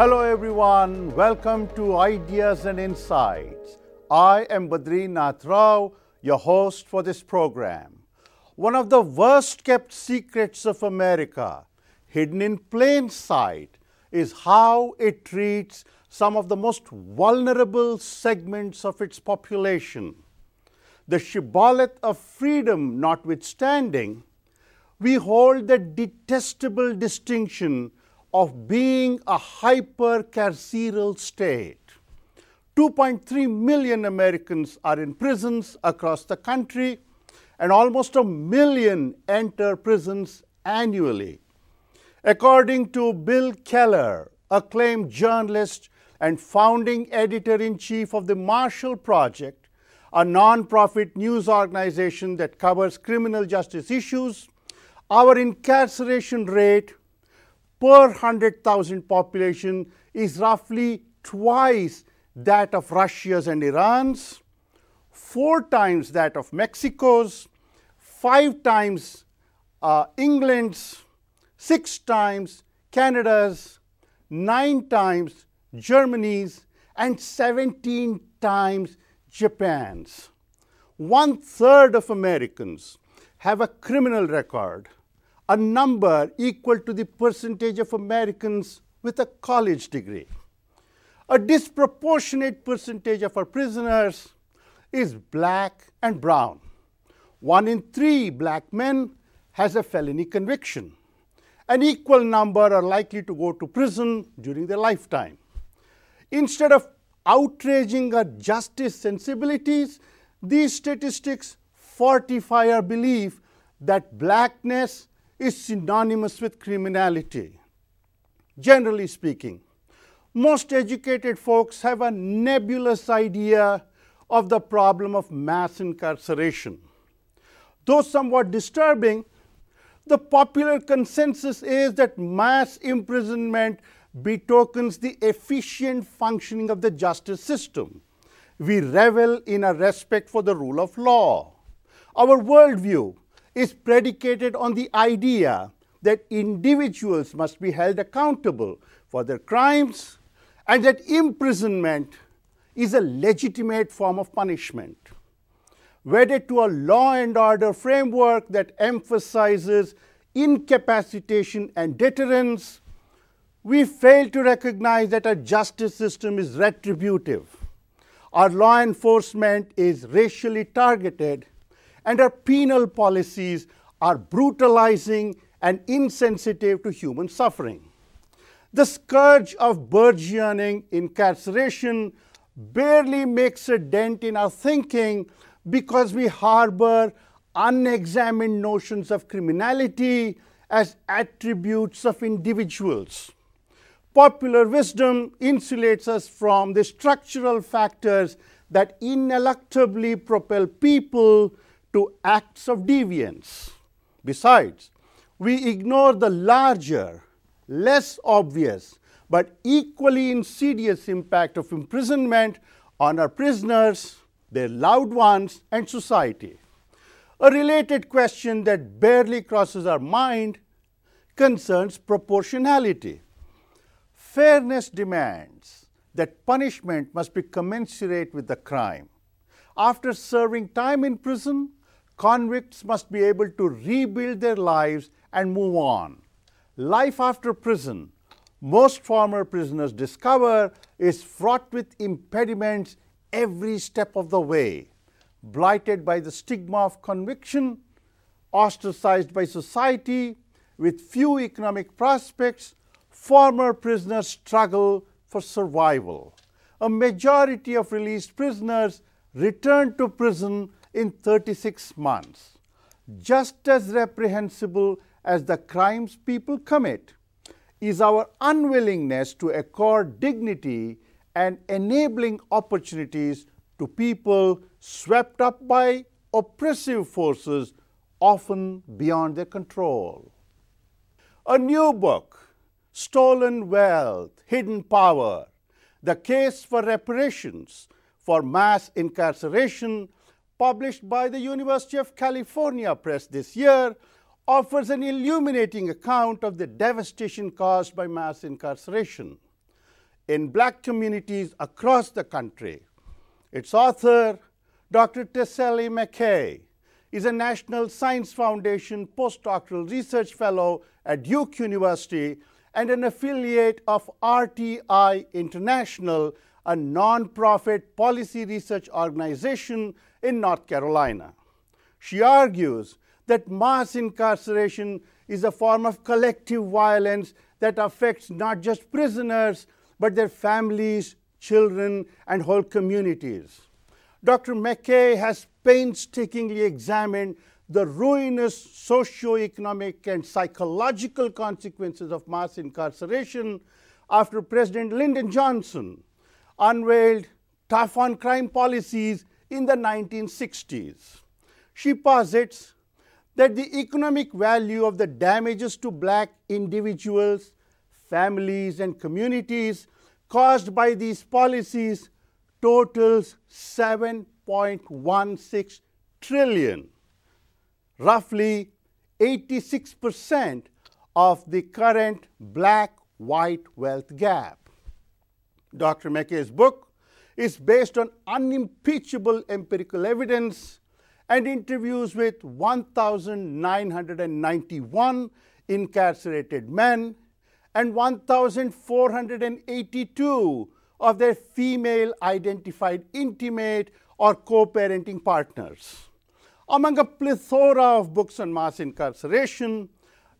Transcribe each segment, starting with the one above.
Hello, everyone. Welcome to Ideas and Insights. I am Badrinath Rao, your host for this program. One of the worst kept secrets of America, hidden in plain sight, is how it treats some of the most vulnerable segments of its population. The shibboleth of freedom notwithstanding, we hold the detestable distinction of being a hyper-carceral state. 2.3 million Americans are in prisons across the country, and almost a million enter prisons annually. According to Bill Keller, acclaimed journalist and founding editor in chief of the Marshall Project, a nonprofit news organization that covers criminal justice issues, our incarceration rate per 100,000 population is roughly twice that of Russia's and Iran's, four times that of Mexico's, five times uh, England's, six times Canada's, nine times Germany's, and 17 times Japan's. One third of Americans have a criminal record a number equal to the percentage of Americans with a college degree. A disproportionate percentage of our prisoners is black and brown. One in three black men has a felony conviction. An equal number are likely to go to prison during their lifetime. Instead of outraging our justice sensibilities, these statistics fortify our belief that blackness is synonymous with criminality. Generally speaking, most educated folks have a nebulous idea of the problem of mass incarceration. Though somewhat disturbing, the popular consensus is that mass imprisonment betokens the efficient functioning of the justice system. We revel in a respect for the rule of law. Our worldview is predicated on the idea that individuals must be held accountable for their crimes and that imprisonment is a legitimate form of punishment. Wedded to a law and order framework that emphasizes incapacitation and deterrence, we fail to recognize that our justice system is retributive. Our law enforcement is racially targeted and our penal policies are brutalizing and insensitive to human suffering. The scourge of burgeoning incarceration barely makes a dent in our thinking because we harbor unexamined notions of criminality as attributes of individuals. Popular wisdom insulates us from the structural factors that ineluctably propel people to acts of deviance. Besides, we ignore the larger, less obvious, but equally insidious impact of imprisonment on our prisoners, their loved ones, and society. A related question that barely crosses our mind concerns proportionality. Fairness demands that punishment must be commensurate with the crime. After serving time in prison, convicts must be able to rebuild their lives and move on. Life after prison, most former prisoners discover, is fraught with impediments every step of the way. Blighted by the stigma of conviction, ostracized by society, with few economic prospects, former prisoners struggle for survival. A majority of released prisoners return to prison in 36 months. Just as reprehensible as the crimes people commit is our unwillingness to accord dignity and enabling opportunities to people swept up by oppressive forces often beyond their control. A new book, Stolen Wealth, Hidden Power The Case for Reparations for Mass Incarceration published by the University of California Press this year, offers an illuminating account of the devastation caused by mass incarceration. in black communities across the country. Its author, Dr. Tasseli McKay, is a National Science Foundation postdoctoral research fellow at Duke University and an affiliate of RTI International, a nonprofit policy research organization in North Carolina. She argues that mass incarceration is a form of collective violence that affects not just prisoners, but their families, children, and whole communities. Dr. McKay has painstakingly examined the ruinous socio-economic and psychological consequences of mass incarceration after President Lyndon Johnson unveiled tough on crime policies in the 1960s. She posits that the economic value of the damages to black individuals, families, and communities caused by these policies totals 7.16 trillion, roughly 86% of the current black white wealth gap. Dr. McKay's book is based on unimpeachable empirical evidence and interviews with 1,991 incarcerated men and 1,482 of their female identified intimate or co parenting partners. Among a plethora of books on mass incarceration,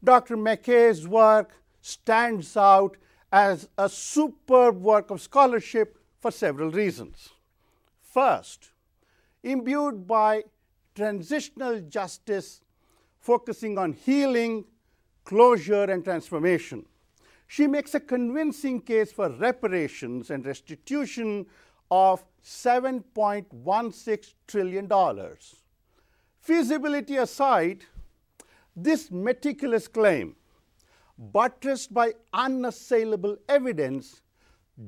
Dr. McKay's work stands out as a superb work of scholarship for several reasons. First, imbued by transitional justice focusing on healing, closure, and transformation she makes a convincing case for reparations and restitution of $7.16 trillion. Feasibility aside, this meticulous claim, buttressed by unassailable evidence,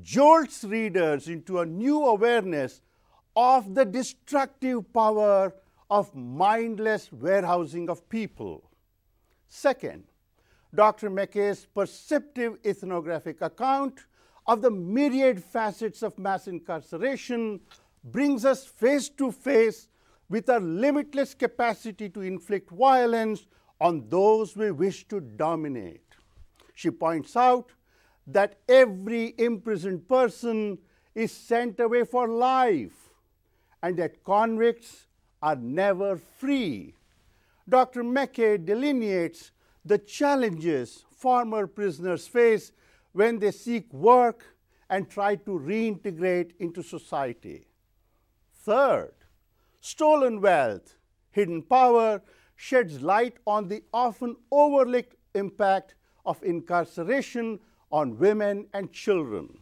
jolts readers into a new awareness of the destructive power of mindless warehousing of people. Second, Dr. McKay's perceptive ethnographic account of the myriad facets of mass incarceration brings us face to face with our limitless capacity to inflict violence on those we wish to dominate. She points out that every imprisoned person is sent away for life and that convicts are never free. Dr. McKay delineates the challenges former prisoners face when they seek work and try to reintegrate into society. Third, stolen wealth, hidden power sheds light on the often overlooked impact of incarceration on women and children.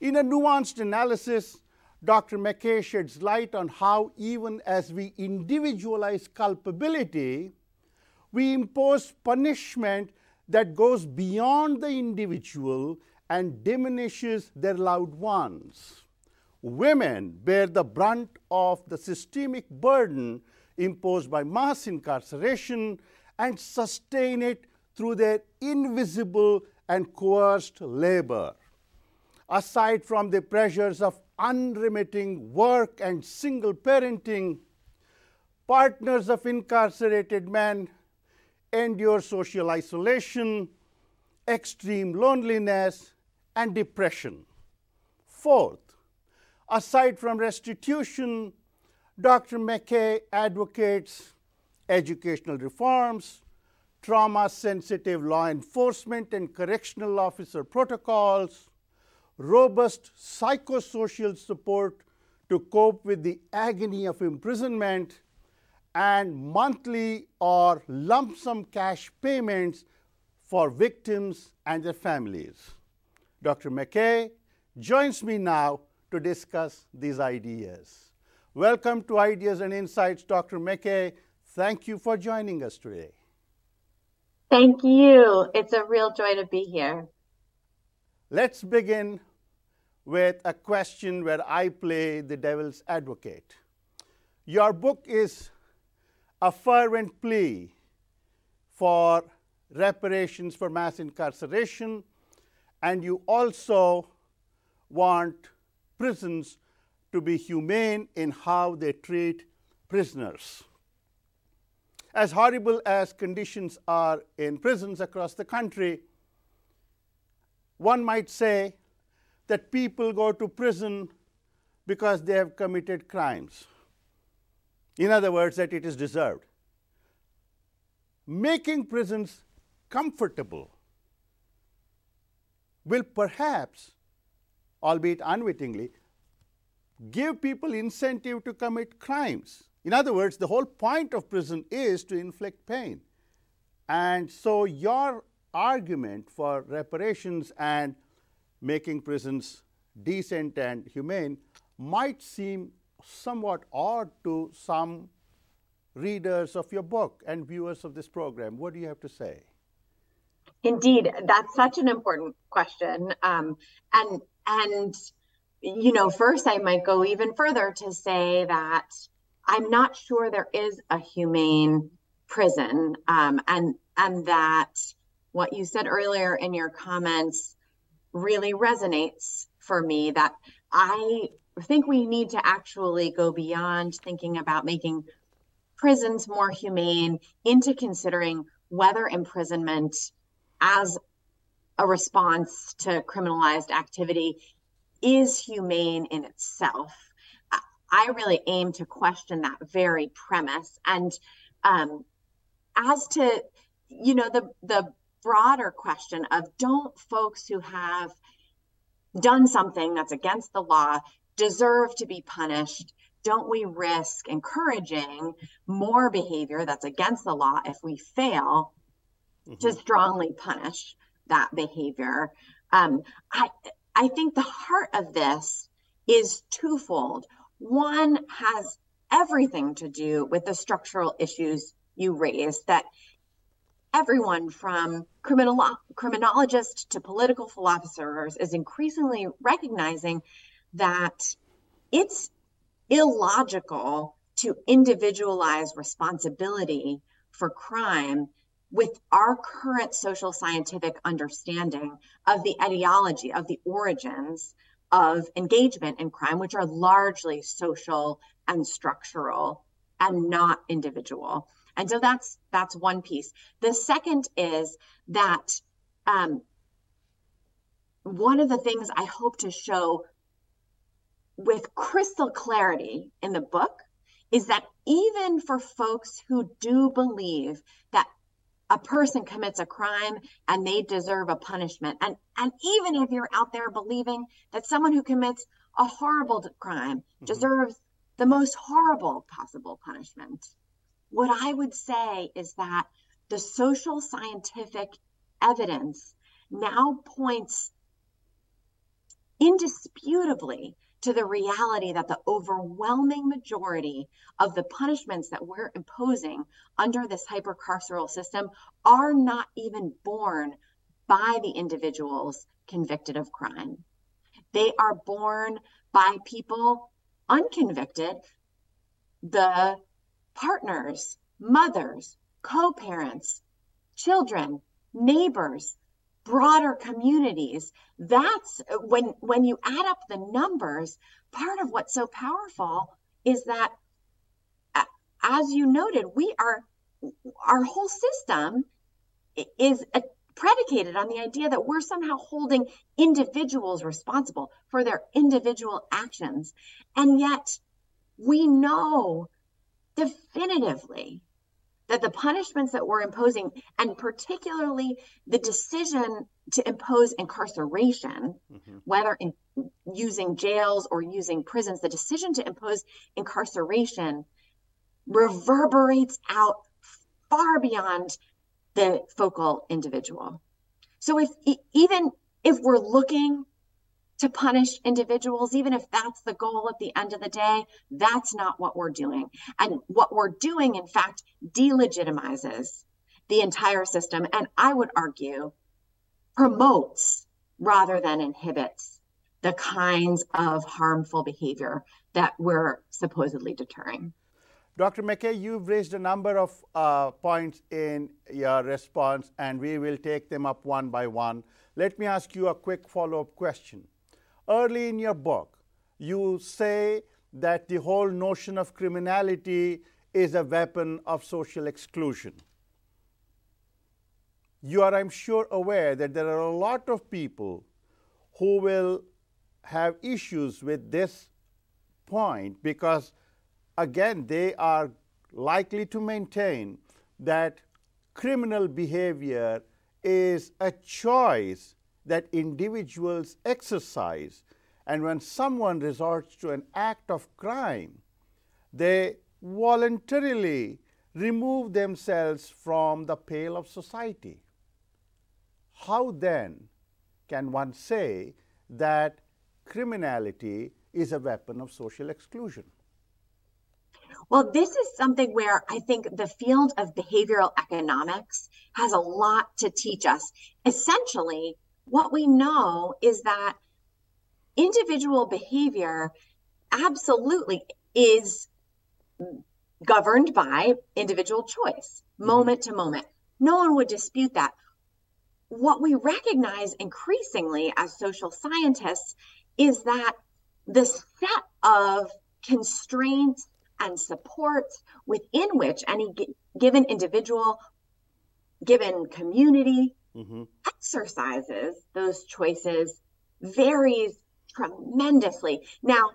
In a nuanced analysis, Dr. McKay sheds light on how, even as we individualize culpability, we impose punishment that goes beyond the individual and diminishes their loved ones. Women bear the brunt of the systemic burden imposed by mass incarceration and sustain it through their invisible and coerced labor. Aside from the pressures of unremitting work and single parenting, partners of incarcerated men endure social isolation, extreme loneliness, and depression. Fourth, aside from restitution, Dr. McKay advocates educational reforms, trauma sensitive law enforcement and correctional officer protocols, robust psychosocial support to cope with the agony of imprisonment, and monthly or lump sum cash payments for victims and their families. Dr. McKay joins me now to discuss these ideas. Welcome to Ideas and Insights, Dr. McKay. Thank you for joining us today. Thank you. It's a real joy to be here. Let's begin with a question where I play the devil's advocate. Your book is a fervent plea for reparations for mass incarceration, and you also want prisons to be humane in how they treat prisoners. As horrible as conditions are in prisons across the country, one might say that people go to prison because they have committed crimes. In other words, that it is deserved. Making prisons comfortable will perhaps, albeit unwittingly, give people incentive to commit crimes. In other words, the whole point of prison is to inflict pain. And so your argument for reparations and making prisons decent and humane might seem somewhat odd to some readers of your book and viewers of this program. What do you have to say? Indeed, that's such an important question. Um, and and you know, first I might go even further to say that I'm not sure there is a humane prison, um, and and that what you said earlier in your comments really resonates for me. That I think we need to actually go beyond thinking about making prisons more humane into considering whether imprisonment as a response to criminalized activity is humane in itself. I really aim to question that very premise. And um, as to, you know, the the broader question of don't folks who have done something that's against the law deserve to be punished? Don't we risk encouraging more behavior that's against the law if we fail mm-hmm. to strongly punish that behavior. Um, I I think the heart of this is twofold. One has everything to do with the structural issues you raise that everyone from criminal criminologists to political philosophers is increasingly recognizing that it's illogical to individualize responsibility for crime with our current social scientific understanding of the etiology, of the origins of engagement in crime, which are largely social and structural and not individual. And so that's that's one piece. The second is that um, one of the things I hope to show with crystal clarity in the book is that even for folks who do believe that a person commits a crime and they deserve a punishment. And, and even if you're out there believing that someone who commits a horrible crime mm-hmm. deserves the most horrible possible punishment, what I would say is that the social scientific evidence now points indisputably to the reality that the overwhelming majority of the punishments that we're imposing under this hypercarceral system are not even borne by the individuals convicted of crime. They are borne by people unconvicted, the partners, mothers, co parents, children, neighbors, broader communities that's uh, when when you add up the numbers part of what's so powerful is that as you noted we are our whole system is a, predicated on the idea that we're somehow holding individuals responsible for their individual actions. And yet we know definitively that the punishments that we're imposing, and particularly the decision to impose incarceration, mm-hmm. whether in using jails or using prisons, the decision to impose incarceration reverberates out far beyond the focal individual. So if even if we're looking to punish individuals, even if that's the goal at the end of the day, that's not what we're doing. And what we're doing, in fact, delegitimizes the entire system. And I would argue promotes rather than inhibits the kinds of harmful behavior that we're supposedly deterring. Dr. McKay, you've raised a number of uh, points in your response, and we will take them up one by one. Let me ask you a quick follow up question. Early in your book, you say that the whole notion of criminality is a weapon of social exclusion. You are, I'm sure, aware that there are a lot of people who will have issues with this point because, again, they are likely to maintain that criminal behavior is a choice that individuals exercise. And when someone resorts to an act of crime, they voluntarily remove themselves from the pale of society. How then can one say that criminality is a weapon of social exclusion? Well, this is something where I think the field of behavioral economics has a lot to teach us. Essentially, what we know is that individual behavior absolutely is governed by individual choice, mm-hmm. moment to moment. No one would dispute that. What we recognize increasingly as social scientists is that the set of constraints and supports within which any g- given individual, given community mm-hmm. exercises those choices varies tremendously. Now,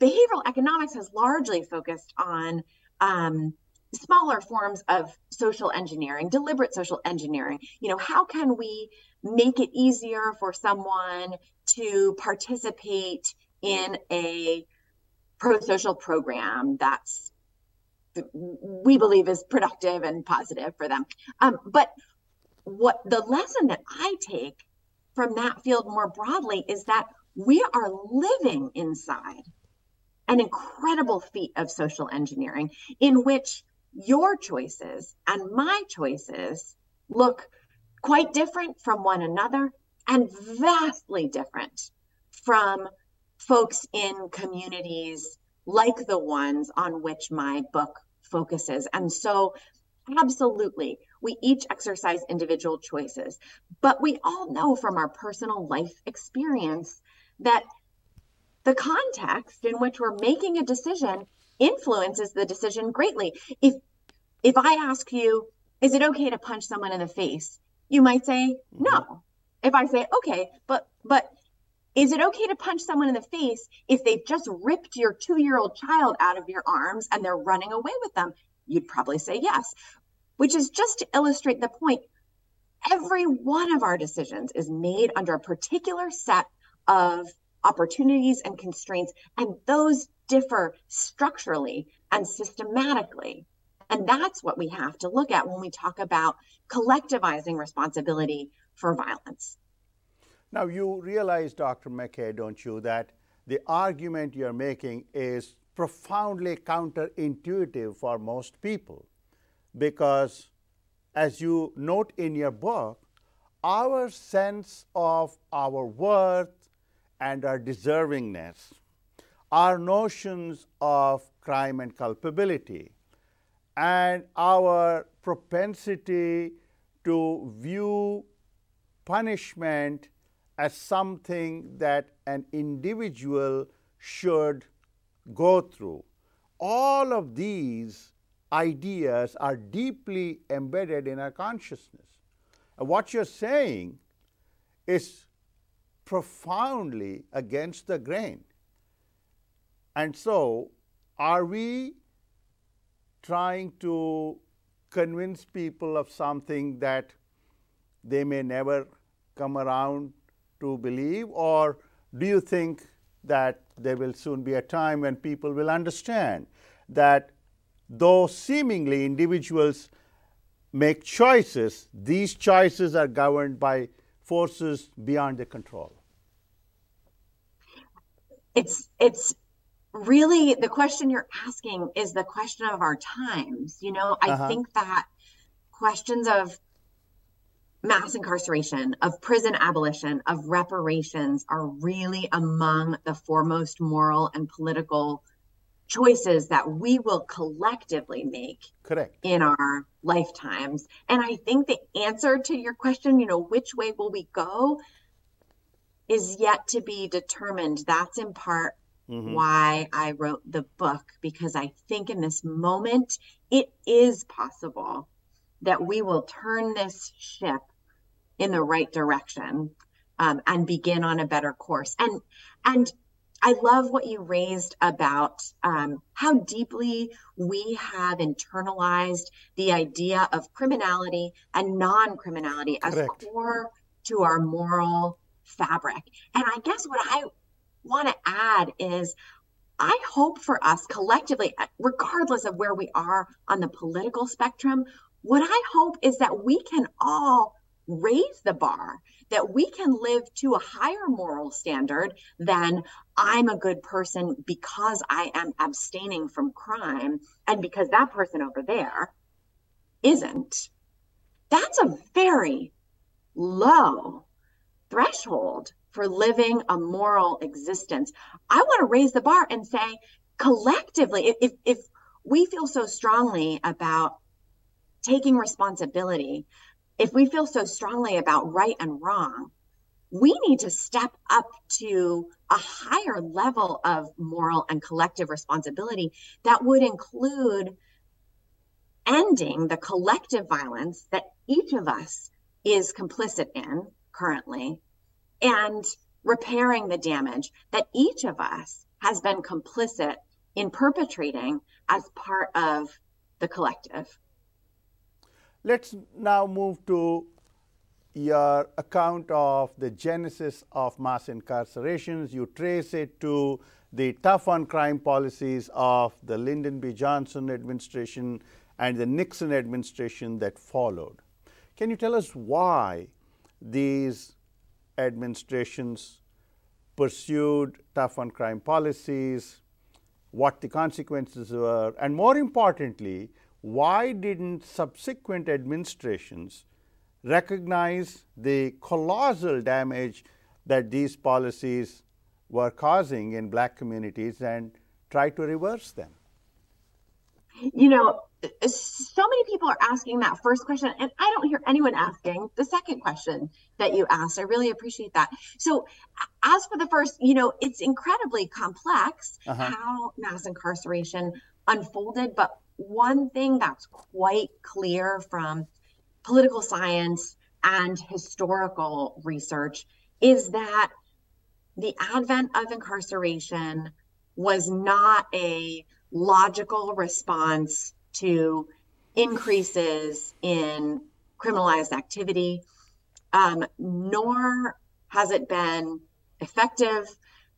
behavioral economics has largely focused on um, smaller forms of social engineering, deliberate social engineering. You know, how can we make it easier for someone to participate in a pro-social program that's we believe is productive and positive for them. Um, but what the lesson that I take from that field more broadly is that we are living inside an incredible feat of social engineering in which your choices and my choices look quite different from one another and vastly different from folks in communities like the ones on which my book focuses. And so, absolutely, we each exercise individual choices, but we all know from our personal life experience that the context in which we're making a decision influences the decision greatly. If if I ask you, is it okay to punch someone in the face? You might say mm-hmm. no. If I say, okay, but but is it okay to punch someone in the face if they've just ripped your two year old child out of your arms and they're running away with them? You'd probably say yes, which is just to illustrate the point. Every one of our decisions is made under a particular set of opportunities and constraints, and those differ structurally and systematically. And that's what we have to look at when we talk about collectivizing responsibility for violence. Now, you realize, Dr. McKay, don't you, that the argument you're making is profoundly counterintuitive for most people because, as you note in your book, our sense of our worth and our deservingness, our notions of crime and culpability, and our propensity to view punishment as something that an individual should go through. All of these ideas are deeply embedded in our consciousness. And what you're saying is profoundly against the grain. And so, are we trying to convince people of something that they may never come around to believe, or do you think that there will soon be a time when people will understand that though seemingly individuals make choices, these choices are governed by forces beyond their control? It's it's really the question you're asking is the question of our times. You know, I uh-huh. think that questions of mass incarceration, of prison abolition, of reparations are really among the foremost moral and political choices that we will collectively make correct in our lifetimes and i think the answer to your question you know which way will we go is yet to be determined. That's in part mm-hmm. why I wrote the book, because I think in this moment, it is possible that we will turn this ship in the right direction um, and begin on a better course. And and I love what you raised about um, how deeply we have internalized the idea of criminality and non criminality as core to our moral fabric. And I guess what I want to add is I hope for us collectively, regardless of where we are on the political spectrum, what I hope is that we can all raise the bar, that we can live to a higher moral standard than I'm a good person because I am abstaining from crime and because that person over there isn't. That's a very low threshold for living a moral existence. I want to raise the bar and say collectively, if, if we feel so strongly about taking responsibility, if we feel so strongly about right and wrong, we need to step up to a higher level of moral and collective responsibility that would include ending the collective violence that each of us is complicit in currently and repairing the damage that each of us has been complicit in perpetrating as part of the collective. Let's now move to your account of the genesis of mass incarcerations. You trace it to the tough on crime policies of the Lyndon B. Johnson administration and the Nixon administration that followed. Can you tell us why these administrations pursued tough on crime policies, what the consequences were, and more importantly, why didn't subsequent administrations recognize the colossal damage that these policies were causing in black communities and try to reverse them? You know, so many people are asking that first question and i don't hear anyone asking the second question that you asked i really appreciate that so as for the first you know it's incredibly complex uh-huh. how mass incarceration unfolded but one thing that's quite clear from political science and historical research is that the advent of incarceration was not a logical response to increases in criminalized activity, um, nor has it been effective.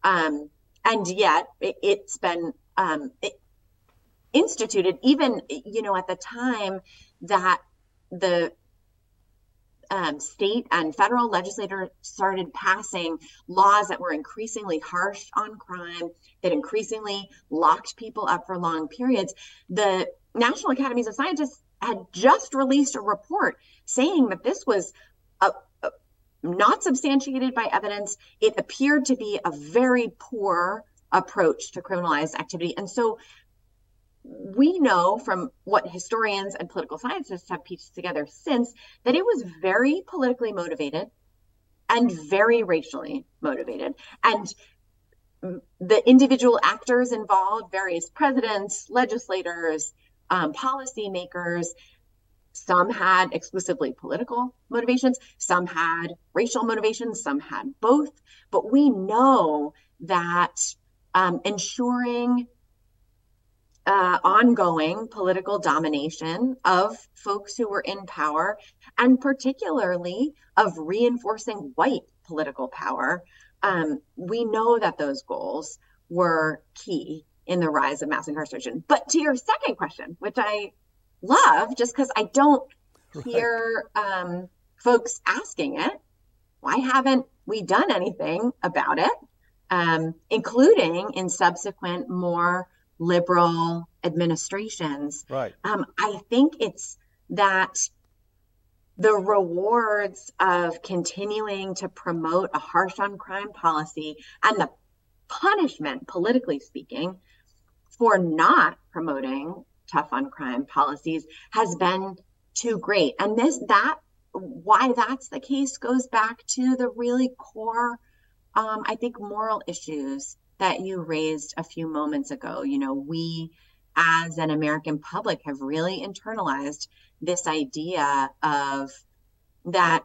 Um, and yet it, has been um, it instituted, even you know, at the time that the um, state and federal legislators started passing laws that were increasingly harsh on crime, that increasingly locked people up for long periods. The National Academies of Scientists had just released a report saying that this was a, a, not substantiated by evidence. It appeared to be a very poor approach to criminalized activity. And so we know from what historians and political scientists have pieced together since that it was very politically motivated and very racially motivated. And the individual actors involved, various presidents, legislators, um, policymakers. Some had exclusively political motivations, some had racial motivations, some had both. But we know that um, ensuring uh, ongoing political domination of folks who were in power, and particularly of reinforcing white political power, um, we know that those goals were key in the rise of mass incarceration. But to your second question, which I love just because I don't right. hear um, folks asking it, why haven't we done anything about it, um, including in subsequent more liberal administrations? Right. Um, I think it's that the rewards of continuing to promote a harsh on crime policy and the punishment, politically speaking, for not promoting tough on crime policies has been too great. And this that why that's the case goes back to the really core um, I think, moral issues that you raised a few moments ago. You know, we as an American public have really internalized this idea of that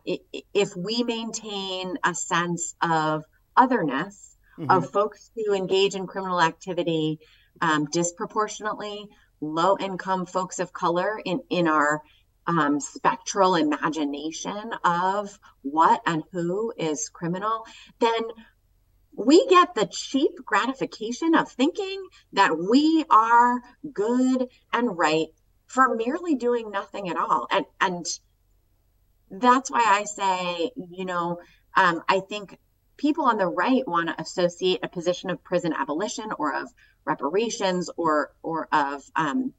if we maintain a sense of otherness, mm-hmm. of folks who engage in criminal activity um, disproportionately, low income folks of color in, in our um, spectral imagination of what and who is criminal, then we get the cheap gratification of thinking that we are good and right for merely doing nothing at all. And and that's why I say, you know, um, I think people on the right want to associate a position of prison abolition or of reparations or or of um,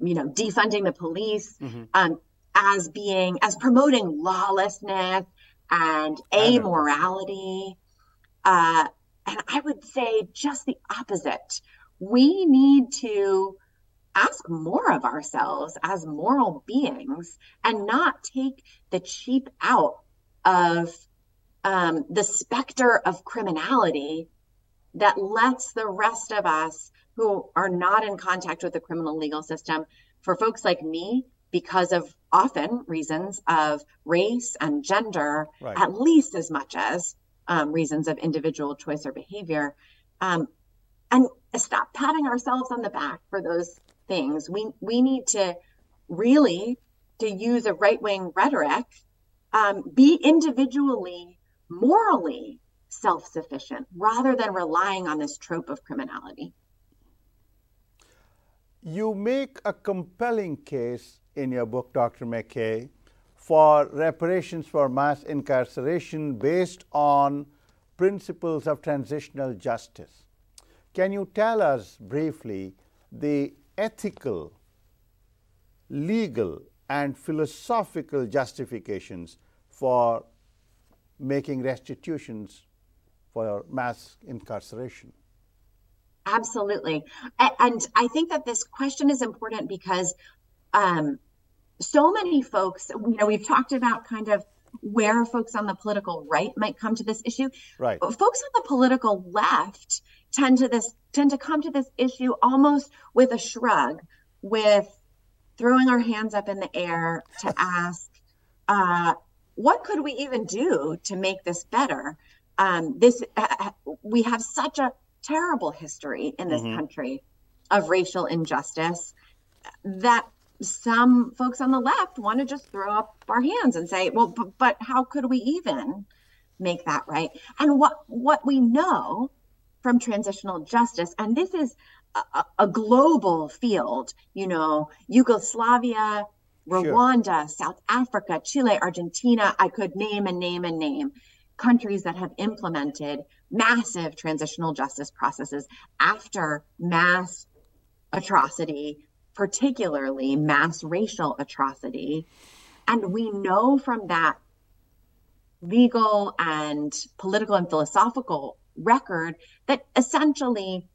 you know defunding the police mm-hmm. um, as being as promoting lawlessness and amorality uh, and I would say just the opposite. We need to ask more of ourselves as moral beings and not take the cheap out of um, the specter of criminality that lets the rest of us who are not in contact with the criminal legal system, for folks like me, because of often reasons of race and gender, right. at least as much as um, reasons of individual choice or behavior. Um, and stop patting ourselves on the back for those things. We we need to really, to use a right wing rhetoric, um, be individually, morally self sufficient rather than relying on this trope of criminality. You make a compelling case in your book, Dr. McKay, for reparations for mass incarceration based on principles of transitional justice. Can you tell us briefly the ethical, legal, and philosophical justifications for making restitutions for mass incarceration? Absolutely. And I think that this question is important because um, so many folks, you know, we've talked about kind of where folks on the political right might come to this issue. Right. But folks on the political left tend to this tend to come to this issue almost with a shrug, with throwing our hands up in the air to ask, uh, what could we even do to make this better? Um, this uh, we have such a terrible history in this mm-hmm. country of racial injustice that some folks on the left want to just throw up our hands and say, well, but, but how could we even make that right? And what what we know from transitional justice, and this is a, a global field, you know, Yugoslavia, Rwanda, sure. South Africa, Chile, Argentina, I could name and name and name countries that have implemented massive transitional justice processes after mass atrocity particularly mass racial atrocity. And we know from that legal and political and philosophical record that essentially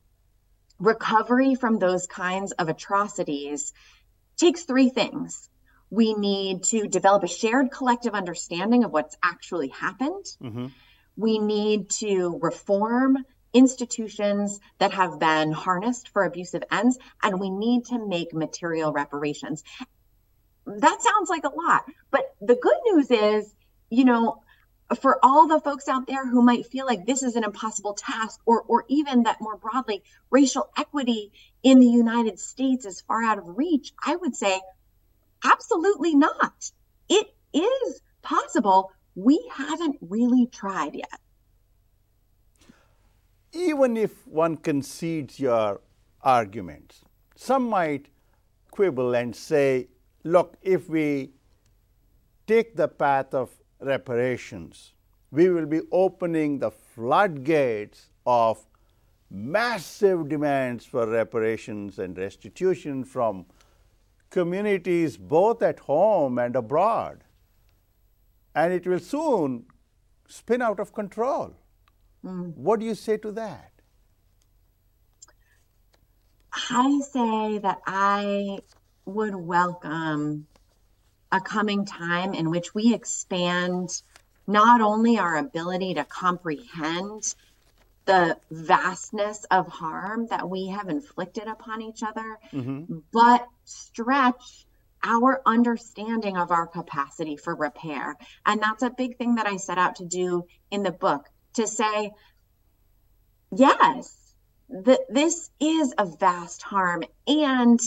recovery from those kinds of atrocities takes three things. We need to develop a shared collective understanding of what's actually happened. Mm-hmm. We need to reform institutions that have been harnessed for abusive ends, and we need to make material reparations. That sounds like a lot, but the good news is, you know, for all the folks out there who might feel like this is an impossible task, or, or even that more broadly, racial equity in the United States is far out of reach, I would say absolutely not. It is possible. We haven't really tried yet even if one concedes your arguments, some might quibble and say, look, if we take the path of reparations, we will be opening the floodgates of massive demands for reparations and restitution from communities both at home and abroad. And it will soon spin out of control. Mm. What do you say to that? I say that I would welcome a coming time in which we expand not only our ability to comprehend the vastness of harm that we have inflicted upon each other, mm-hmm. but stretch our understanding of our capacity for repair. And that's a big thing that I set out to do in the book to say, yes, that this is a vast harm. And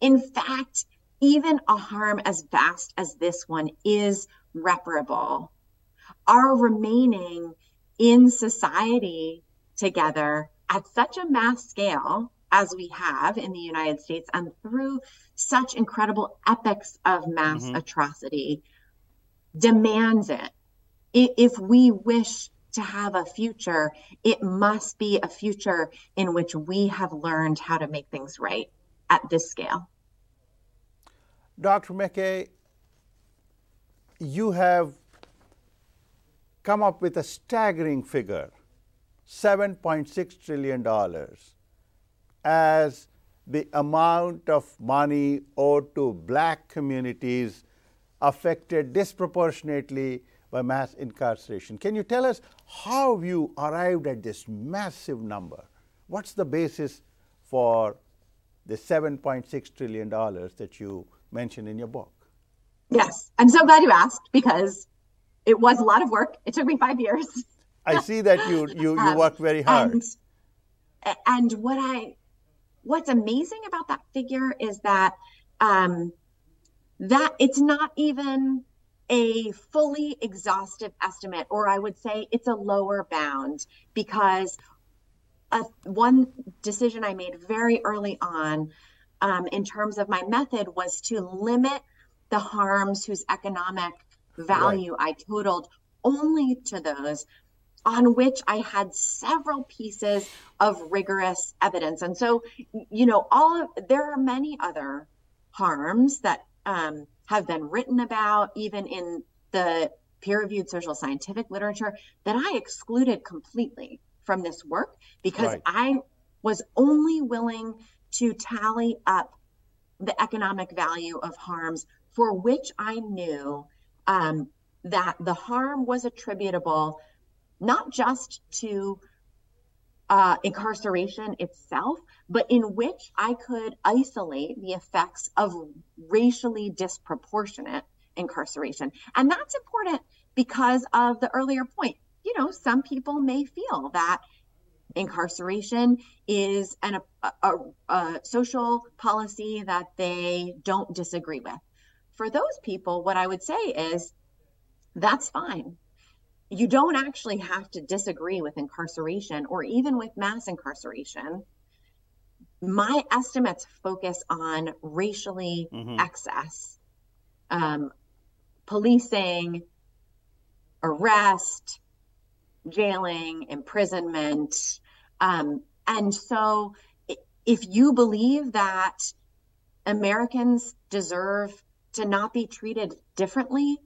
in fact, even a harm as vast as this one is reparable. Our remaining in society together at such a mass scale as we have in the United States and through such incredible epics of mass mm-hmm. atrocity demands it. If we wish to have a future, it must be a future in which we have learned how to make things right at this scale. Dr. McKay, you have come up with a staggering figure $7.6 trillion as the amount of money owed to black communities affected disproportionately by mass incarceration. Can you tell us how you arrived at this massive number? What's the basis for the $7.6 trillion that you mentioned in your book? Yes, I'm so glad you asked because it was a lot of work. It took me five years. I see that you you, you um, worked very hard. And, and what I what's amazing about that figure is that um, that it's not even a fully exhaustive estimate, or I would say it's a lower bound because a, one decision I made very early on um, in terms of my method was to limit the harms whose economic value right. I totaled only to those on which I had several pieces of rigorous evidence. And so, you know, all of there are many other harms that um, have been written about, even in the peer reviewed social scientific literature, that I excluded completely from this work because right. I was only willing to tally up the economic value of harms for which I knew um, that the harm was attributable not just to uh, incarceration itself, but in which I could isolate the effects of racially disproportionate incarceration. And that's important because of the earlier point. You know, some people may feel that incarceration is an, a, a, a social policy that they don't disagree with. For those people, what I would say is that's fine you don't actually have to disagree with incarceration or even with mass incarceration. My estimates focus on racially mm-hmm. excess, um, policing, arrest, jailing, imprisonment. Um, and so, if you believe that Americans deserve to not be treated differently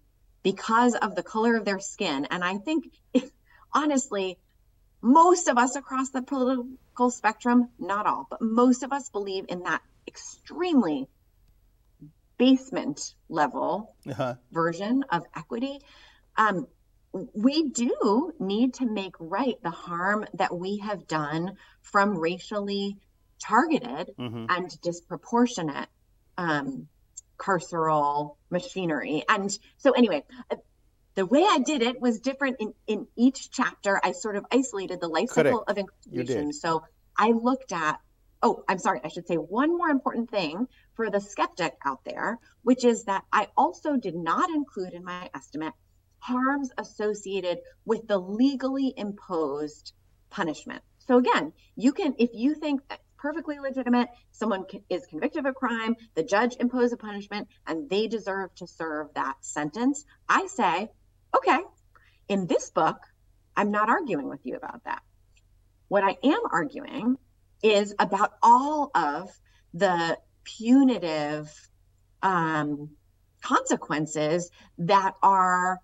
because of the color of their skin. And I think, honestly, most of us across the political spectrum, not all, but most of us believe in that extremely basement level uh-huh. version of equity. Um, we do need to make right the harm that we have done from racially targeted mm-hmm. and disproportionate um, carceral machinery. And so, anyway, uh, the way I did it was different in, in each chapter. I sort of isolated the life cycle of incarceration. So I looked at, oh, I'm sorry, I should say one more important thing for the skeptic out there, which is that I also did not include in my estimate harms associated with the legally imposed punishment. So again, you can, if you think that perfectly legitimate. Someone is convicted of a crime, the judge imposed a punishment, and they deserve to serve that sentence. I say, okay, in this book, I'm not arguing with you about that. What I am arguing is about all of the punitive um, consequences that are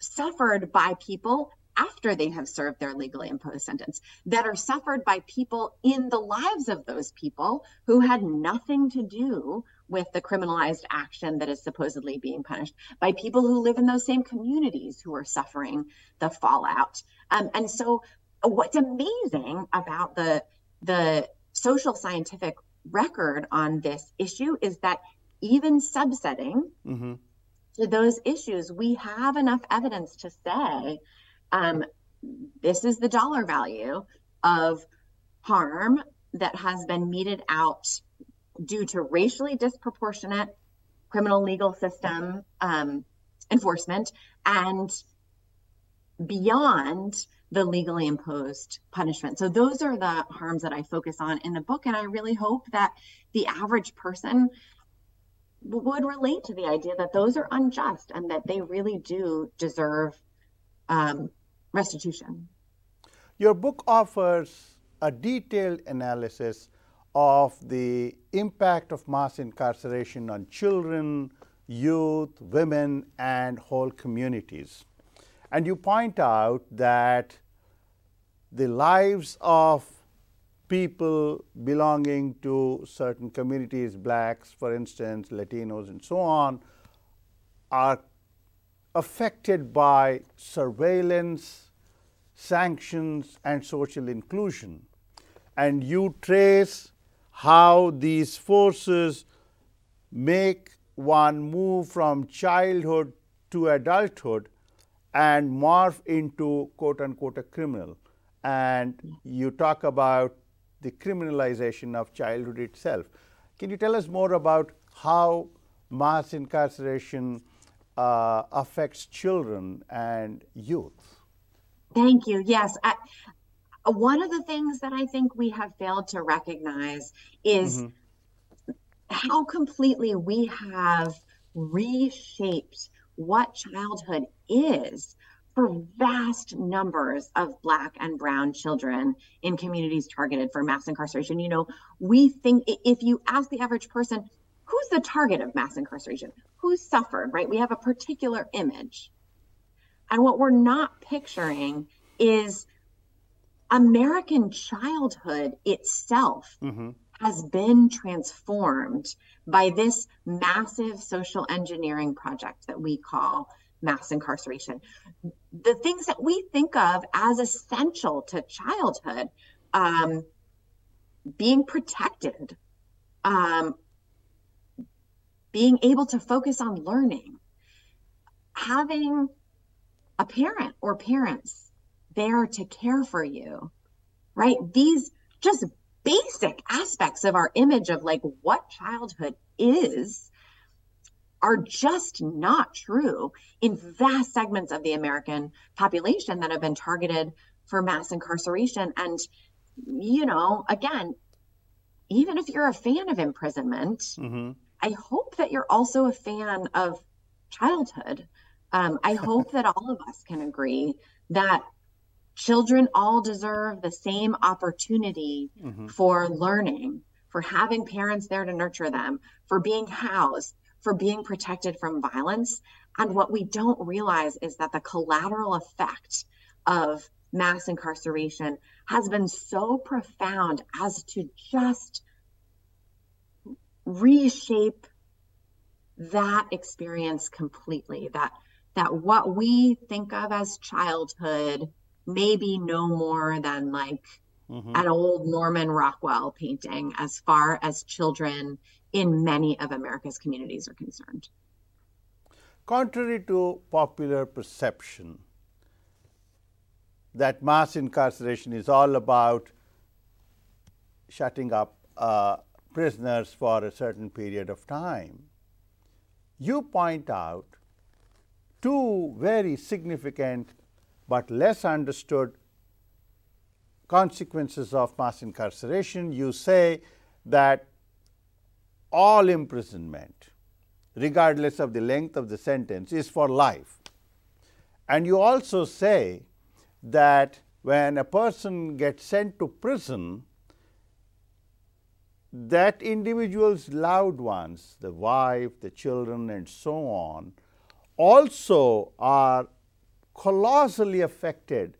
suffered by people after they have served their legally imposed sentence that are suffered by people in the lives of those people who had nothing to do with the criminalized action that is supposedly being punished by people who live in those same communities who are suffering the fallout. Um, and so, what's amazing about the the social scientific record on this issue is that even subsetting mm-hmm. to those issues, we have enough evidence to say um, this is the dollar value of harm that has been meted out due to racially disproportionate criminal legal system um, enforcement and beyond the legally imposed punishment. So those are the harms that I focus on in the book. And I really hope that the average person would relate to the idea that those are unjust and that they really do deserve um, restitution. Your book offers a detailed analysis of the impact of mass incarceration on children, youth, women, and whole communities. And you point out that the lives of people belonging to certain communities, blacks, for instance, Latinos, and so on, are affected by surveillance, sanctions, and social inclusion. And you trace how these forces make one move from childhood to adulthood and morph into quote unquote a criminal. And you talk about the criminalization of childhood itself. Can you tell us more about how mass incarceration uh, affects children and youth? Thank you. Yes. I, one of the things that I think we have failed to recognize is mm-hmm. how completely we have reshaped what childhood is for vast numbers of black and brown children in communities targeted for mass incarceration you know we think if you ask the average person who's the target of mass incarceration who's suffered right we have a particular image and what we're not picturing is american childhood itself mm-hmm. has been transformed by this massive social engineering project that we call mass incarceration. The things that we think of as essential to childhood, um, being protected, um, being able to focus on learning, having a parent or parents there to care for you, right? These just basic aspects of our image of like what childhood is are just not true in vast segments of the American population that have been targeted for mass incarceration. And, you know, again, even if you're a fan of imprisonment, mm-hmm. I hope that you're also a fan of childhood. Um, I hope that all of us can agree that children all deserve the same opportunity mm-hmm. for learning, for having parents there to nurture them, for being housed, for being protected from violence. And what we don't realize is that the collateral effect of mass incarceration has been so profound as to just reshape that experience completely that that what we think of as childhood may be no more than like mm-hmm. an old norman rockwell painting as far as children in many of America's communities are concerned. Contrary to popular perception that mass incarceration is all about shutting up uh, prisoners for a certain period of time, you point out two very significant but less understood consequences of mass incarceration. You say that all imprisonment, regardless of the length of the sentence, is for life. And you also say that when a person gets sent to prison, that individual's loved ones, the wife, the children, and so on, also are colossally affected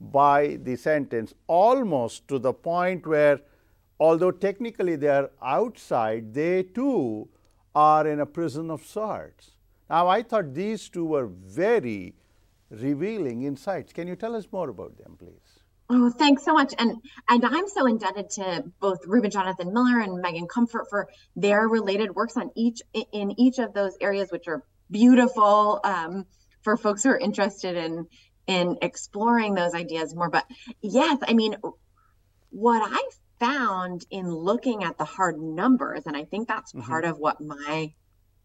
by the sentence, almost to the point where although technically they are outside, they too are in a prison of sorts. Now, I thought these two were very revealing insights. Can you tell us more about them, please? Oh, thanks so much. And and I'm so indebted to both Reuben Jonathan Miller and Megan Comfort for their related works on each in each of those areas, which are beautiful um, for folks who are interested in in exploring those ideas more. But yes, I mean, what I found in looking at the hard numbers, and I think that's mm-hmm. part of what my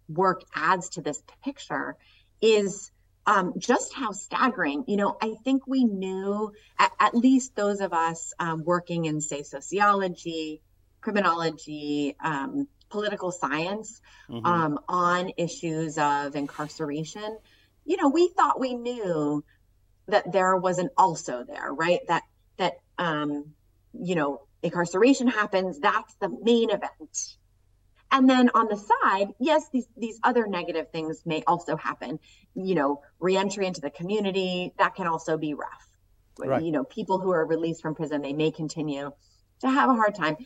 work adds to this picture, is um, just how staggering. You know, I think we knew, at, at least those of us um, working in, say, sociology, criminology, um, political science, mm-hmm. Um, on issues of incarceration, you know, we thought we knew that there was an also there, right? That that um, you know, incarceration happens. That's the main event. And then on the side, yes, these these other negative things may also happen. You know, reentry into the community that can also be rough. Right. You know, people who are released from prison they may continue to have a hard time.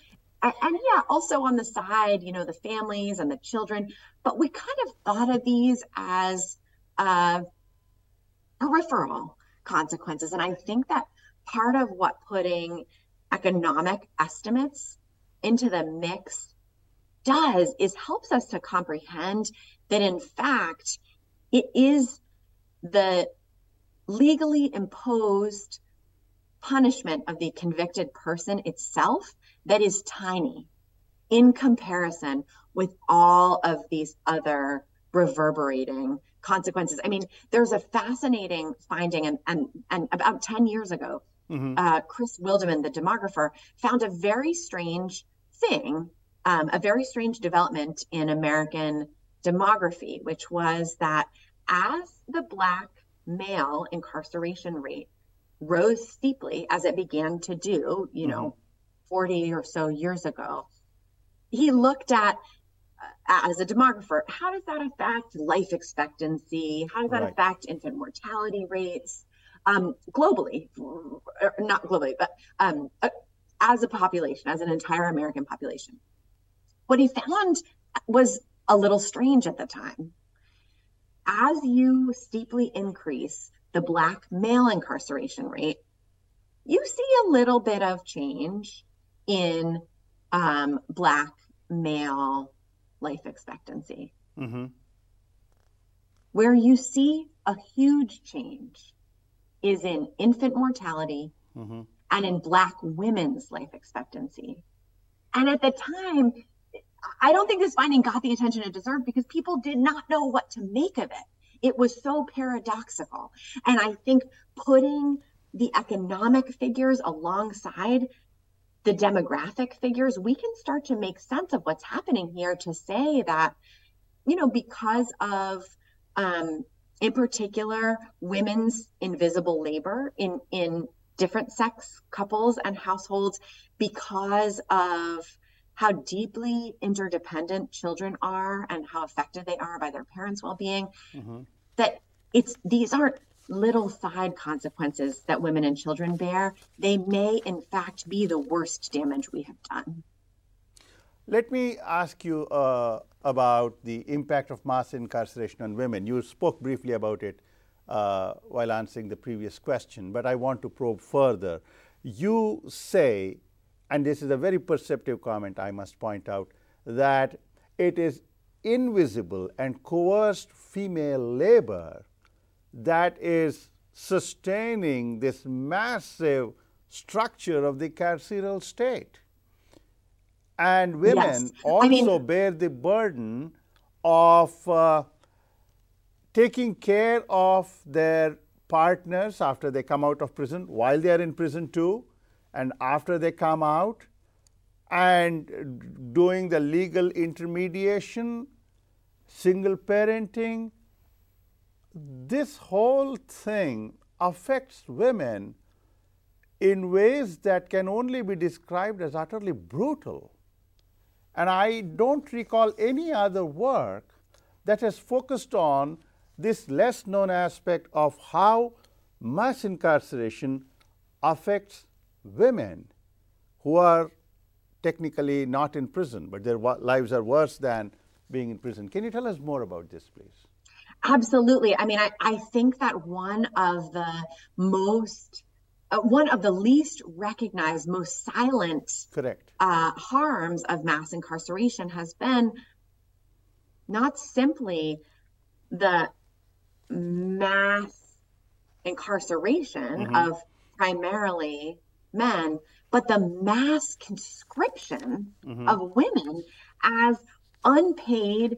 And, and yeah, also on the side, you know, the families and the children. But we kind of thought of these as uh, peripheral consequences, and I think that part of what putting economic estimates into the mix does is helps us to comprehend that in fact it is the legally imposed punishment of the convicted person itself that is tiny in comparison with all of these other reverberating consequences. I mean, there's a fascinating finding, and and, and about 10 years ago, mm-hmm. uh, Chris Wildeman, the demographer, found a very strange thing um, a very strange development in American demography, which was that as the Black male incarceration rate rose steeply, as it began to do, you know, mm-hmm. 40 or so years ago, he looked at uh, as a demographer, how does that affect life expectancy? How does that right. affect infant mortality rates um, globally? Not globally, but um, uh, as a population, as an entire American population what he found was a little strange at the time. As you steeply increase the Black male incarceration rate, you see a little bit of change in um, Black male life expectancy. Mm-hmm. Where you see a huge change is in infant mortality mm-hmm. and in Black women's life expectancy. And at the time, I don't think this finding got the attention it deserved because people did not know what to make of it. It was so paradoxical. And I think putting the economic figures alongside the demographic figures, we can start to make sense of what's happening here to say that, you know, because of, um, in particular, women's invisible labor in, in different sex couples and households, because of how deeply interdependent children are and how affected they are by their parents' well-being mm-hmm. that it's these aren't little side consequences that women and children bear. They may in fact be the worst damage we have done. Let me ask you uh, about the impact of mass incarceration on women. You spoke briefly about it uh, while answering the previous question but i want to probe further. You say and this is a very perceptive comment, I must point out, that it is invisible and coerced female labor that is sustaining this massive structure of the carceral state. And women yes. also I mean, bear the burden of uh, taking care of their partners after they come out of prison, while they are in prison too, and after they come out and doing the legal intermediation, single parenting, this whole thing affects women in ways that can only be described as utterly brutal. And I don't recall any other work that has focused on this less known aspect of how mass incarceration affects women who are technically not in prison, but their lives are worse than being in prison. Can you tell us more about this, please? Absolutely. I mean, I, I think that one of the most uh, one of the least recognized, most silent correct uh, harms of mass incarceration has been not simply the mass incarceration mm-hmm. of primarily men, but the mass conscription mm-hmm. of women as unpaid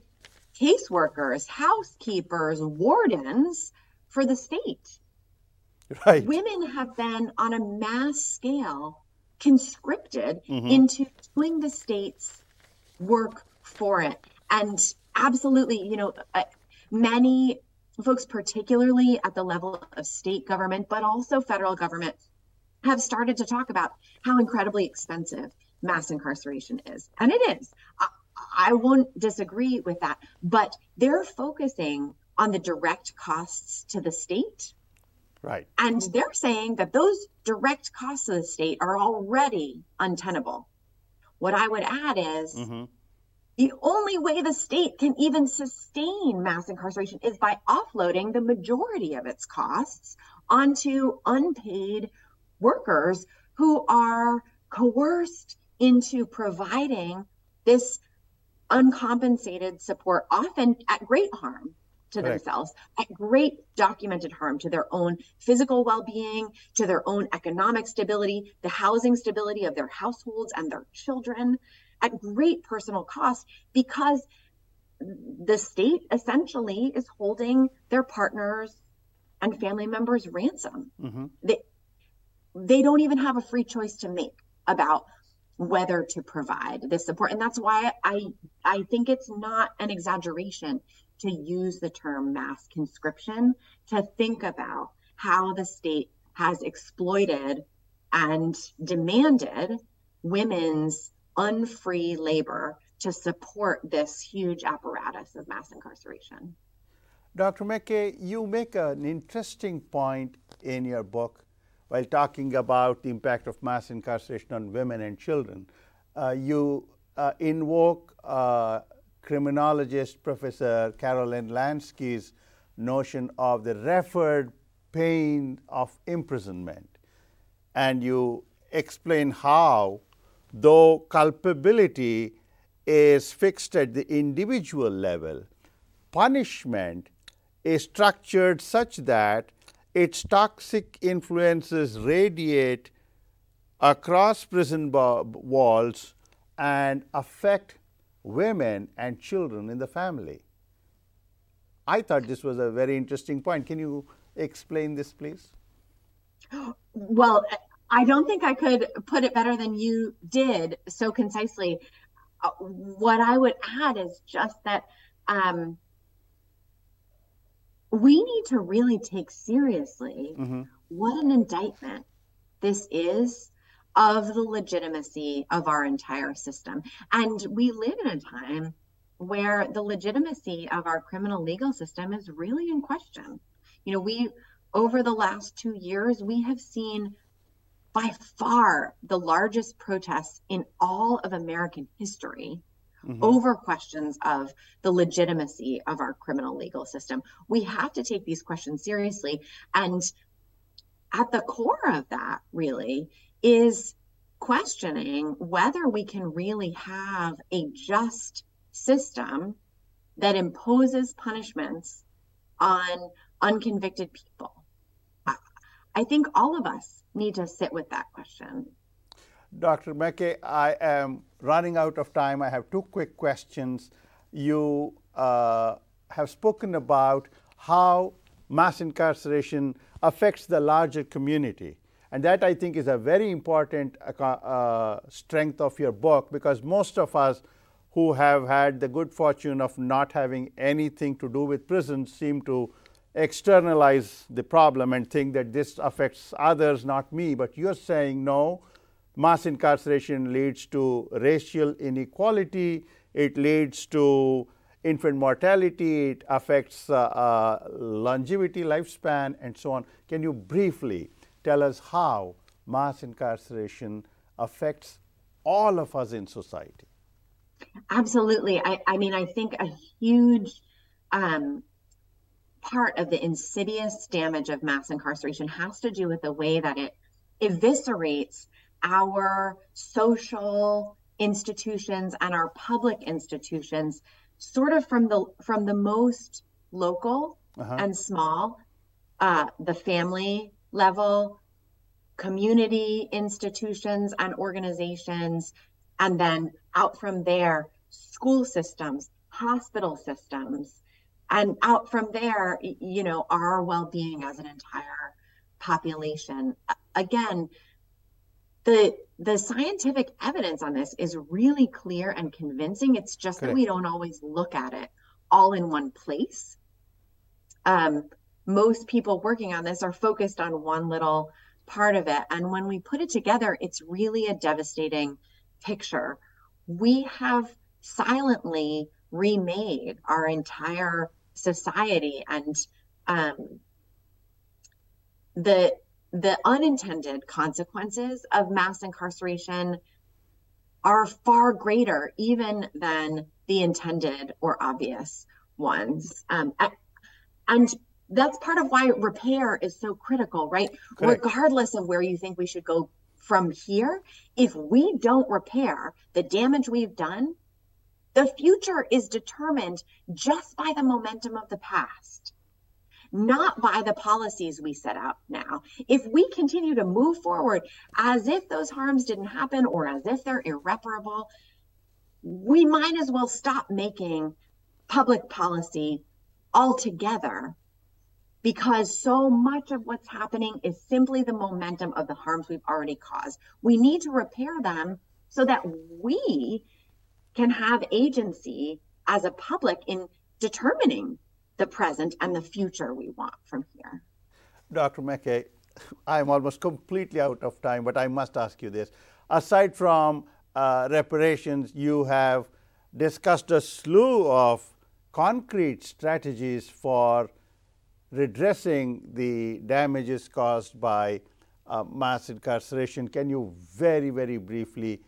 caseworkers, housekeepers, wardens for the state. Right. Women have been on a mass scale conscripted mm-hmm. into doing the state's work for it. And absolutely, you know, uh, many folks, particularly at the level of state government, but also federal government, have started to talk about how incredibly expensive mass incarceration is. And it is. I, I won't disagree with that, but they're focusing on the direct costs to the state Right. And they're saying that those direct costs of the state are already untenable. What I would add is mm-hmm. the only way the state can even sustain mass incarceration is by offloading the majority of its costs onto unpaid workers who are coerced into providing this uncompensated support, often at great harm to Correct. themselves at great documented harm to their own physical well-being to their own economic stability the housing stability of their households and their children at great personal cost because the state essentially is holding their partners and family members ransom mm-hmm. they they don't even have a free choice to make about whether to provide this support and that's why i i think it's not an exaggeration to use the term mass conscription to think about how the state has exploited and demanded women's unfree labor to support this huge apparatus of mass incarceration. Dr. McKay, you make an interesting point in your book while talking about the impact of mass incarceration on women and children. Uh, you uh, invoke uh, criminologist Professor Carolyn Lansky's notion of the referred pain of imprisonment. And you explain how, though culpability is fixed at the individual level, punishment is structured such that its toxic influences radiate across prison walls and affect women and children in the family. I thought this was a very interesting point. Can you explain this, please? Well, I don't think I could put it better than you did so concisely. Uh, what I would add is just that um, we need to really take seriously mm-hmm. what an indictment this is of the legitimacy of our entire system. And we live in a time where the legitimacy of our criminal legal system is really in question. You know, we, over the last two years, we have seen by far the largest protests in all of American history mm-hmm. over questions of the legitimacy of our criminal legal system. We have to take these questions seriously. And at the core of that, really, is questioning whether we can really have a just system that imposes punishments on unconvicted people. I think all of us need to sit with that question. Dr. McKay, I am running out of time. I have two quick questions. You uh, have spoken about how mass incarceration affects the larger community. And that I think is a very important uh, strength of your book because most of us who have had the good fortune of not having anything to do with prisons seem to externalize the problem and think that this affects others, not me. But you're saying no, mass incarceration leads to racial inequality, it leads to infant mortality, it affects uh, uh, longevity, lifespan, and so on. Can you briefly tell us how mass incarceration affects all of us in society. Absolutely. I, I mean, I think a huge um, part of the insidious damage of mass incarceration has to do with the way that it eviscerates our social institutions and our public institutions sort of from the from the most local uh-huh. and small uh, the family level community institutions and organizations and then out from there school systems hospital systems and out from there you know our well-being as an entire population again the the scientific evidence on this is really clear and convincing. It's just Correct. that we don't always look at it all in one place. Um, most people working on this are focused on one little part of it. And when we put it together it's really a devastating picture. We have silently remade our entire society. And um, the the unintended consequences of mass incarceration are far greater even than the intended or obvious ones. Um, and that's part of why repair is so critical right? Correct. regardless of where you think we should go from here if we don't repair the damage we've done the future is determined just by the momentum of the past, not by the policies we set out now. If we continue to move forward as if those harms didn't happen or as if they're irreparable, we might as well stop making public policy altogether because so much of what's happening is simply the momentum of the harms we've already caused. We need to repair them so that we can have agency as a public in determining the present and the future we want from here. Dr. McKay, I'm almost completely out of time, but I must ask you this. Aside from uh, reparations, you have discussed a slew of concrete strategies for redressing the damages caused by uh, mass incarceration. Can you very, very briefly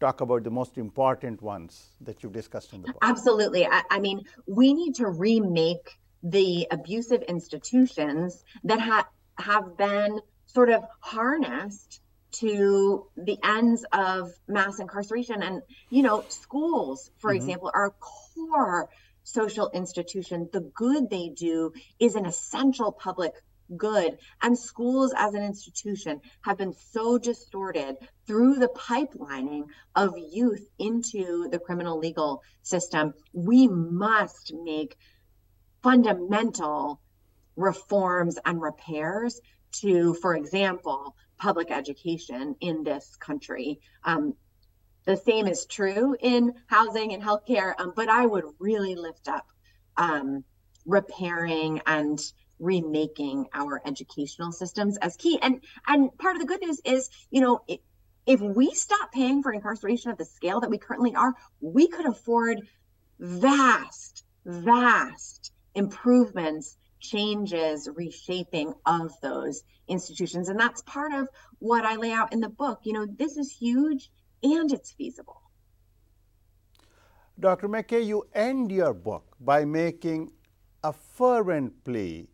talk about the most important ones that you've discussed in the book. Absolutely. I, I mean, we need to remake the abusive institutions that ha- have been sort of harnessed to the ends of mass incarceration and you know schools for mm-hmm. example are a core social institution the good they do is an essential public good. And schools as an institution have been so distorted through the pipelining of youth into the criminal legal system. We must make fundamental reforms and repairs to, for example, public education in this country. Um, the same is true in housing and healthcare, um, but I would really lift up um, repairing and remaking our educational systems as key. And and part of the good news is, you know, it, if we stop paying for incarceration at the scale that we currently are, we could afford vast, vast improvements, changes, reshaping of those institutions. And that's part of what I lay out in the book. You know, this is huge and it's feasible. Dr. McKay, you end your book by making a fervent plea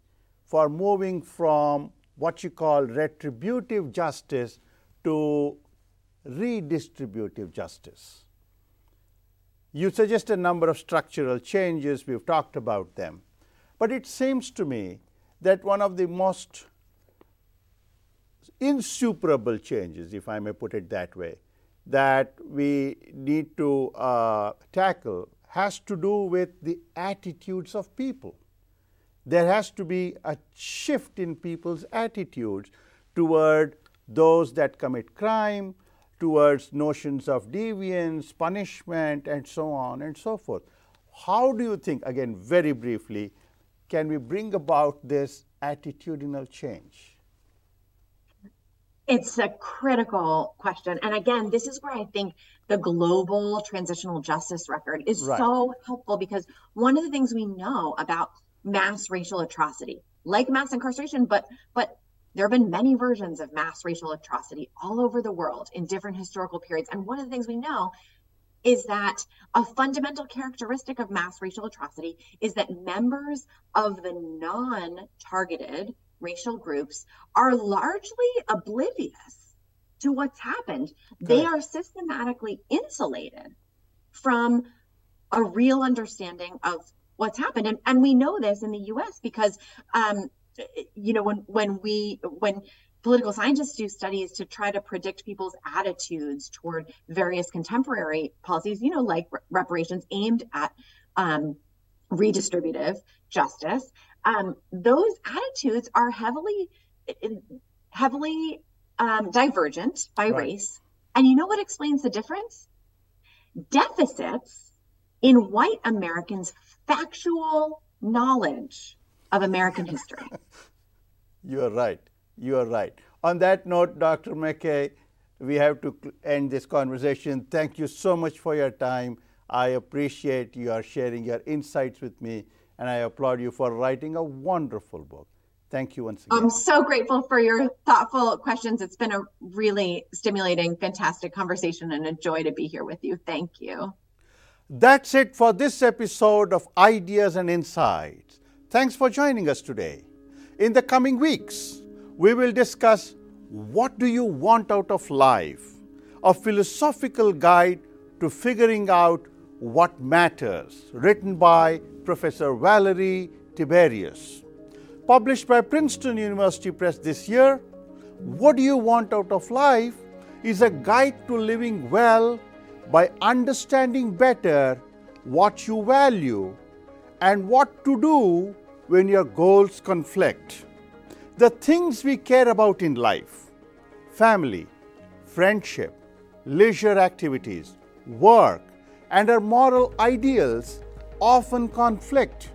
for moving from what you call retributive justice to redistributive justice. You suggest a number of structural changes, we've talked about them. But it seems to me that one of the most insuperable changes, if I may put it that way, that we need to uh, tackle has to do with the attitudes of people there has to be a shift in people's attitudes toward those that commit crime, towards notions of deviance, punishment, and so on and so forth. How do you think, again, very briefly, can we bring about this attitudinal change? It's a critical question. And again, this is where I think the global transitional justice record is right. so helpful because one of the things we know about mass racial atrocity, like mass incarceration, but but there have been many versions of mass racial atrocity all over the world in different historical periods. And one of the things we know is that a fundamental characteristic of mass racial atrocity is that members of the non targeted racial groups are largely oblivious to what's happened. Good. They are systematically insulated from a real understanding of what's happened. And, and we know this in the US because, um, you know, when, when we, when political scientists do studies to try to predict people's attitudes toward various contemporary policies, you know, like reparations aimed at um, redistributive justice. Um, those attitudes are heavily, heavily um, divergent by right. race. And you know what explains the difference? Deficits in white Americans' factual knowledge of American history. you are right. You are right. On that note, Dr. McKay, we have to end this conversation. Thank you so much for your time. I appreciate your sharing your insights with me, and I applaud you for writing a wonderful book. Thank you once again. I'm so grateful for your thoughtful questions. It's been a really stimulating, fantastic conversation and a joy to be here with you. Thank you. That's it for this episode of Ideas and Insights. Thanks for joining us today. In the coming weeks, we will discuss what do you want out of life, a philosophical guide to figuring out what matters, written by Professor Valerie Tiberius. Published by Princeton University Press this year, What Do You Want Out of Life is a guide to living well by understanding better what you value and what to do when your goals conflict the things we care about in life family, friendship, leisure activities, work, and our moral ideals often conflict,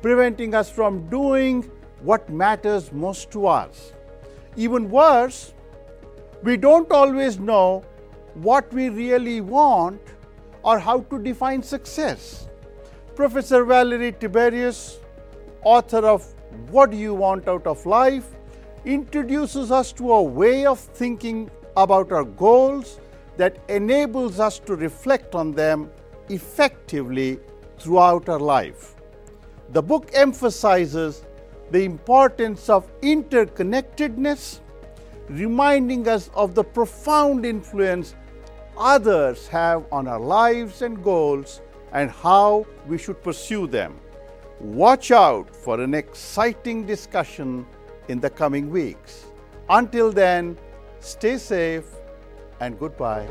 preventing us from doing what matters most to us. Even worse, we don't always know what we really want or how to define success. Professor Valerie Tiberius, author of what do you want out of life introduces us to a way of thinking about our goals that enables us to reflect on them effectively throughout our life. The book emphasizes the importance of interconnectedness, reminding us of the profound influence others have on our lives and goals and how we should pursue them. Watch out for an exciting discussion in the coming weeks. Until then, stay safe and goodbye.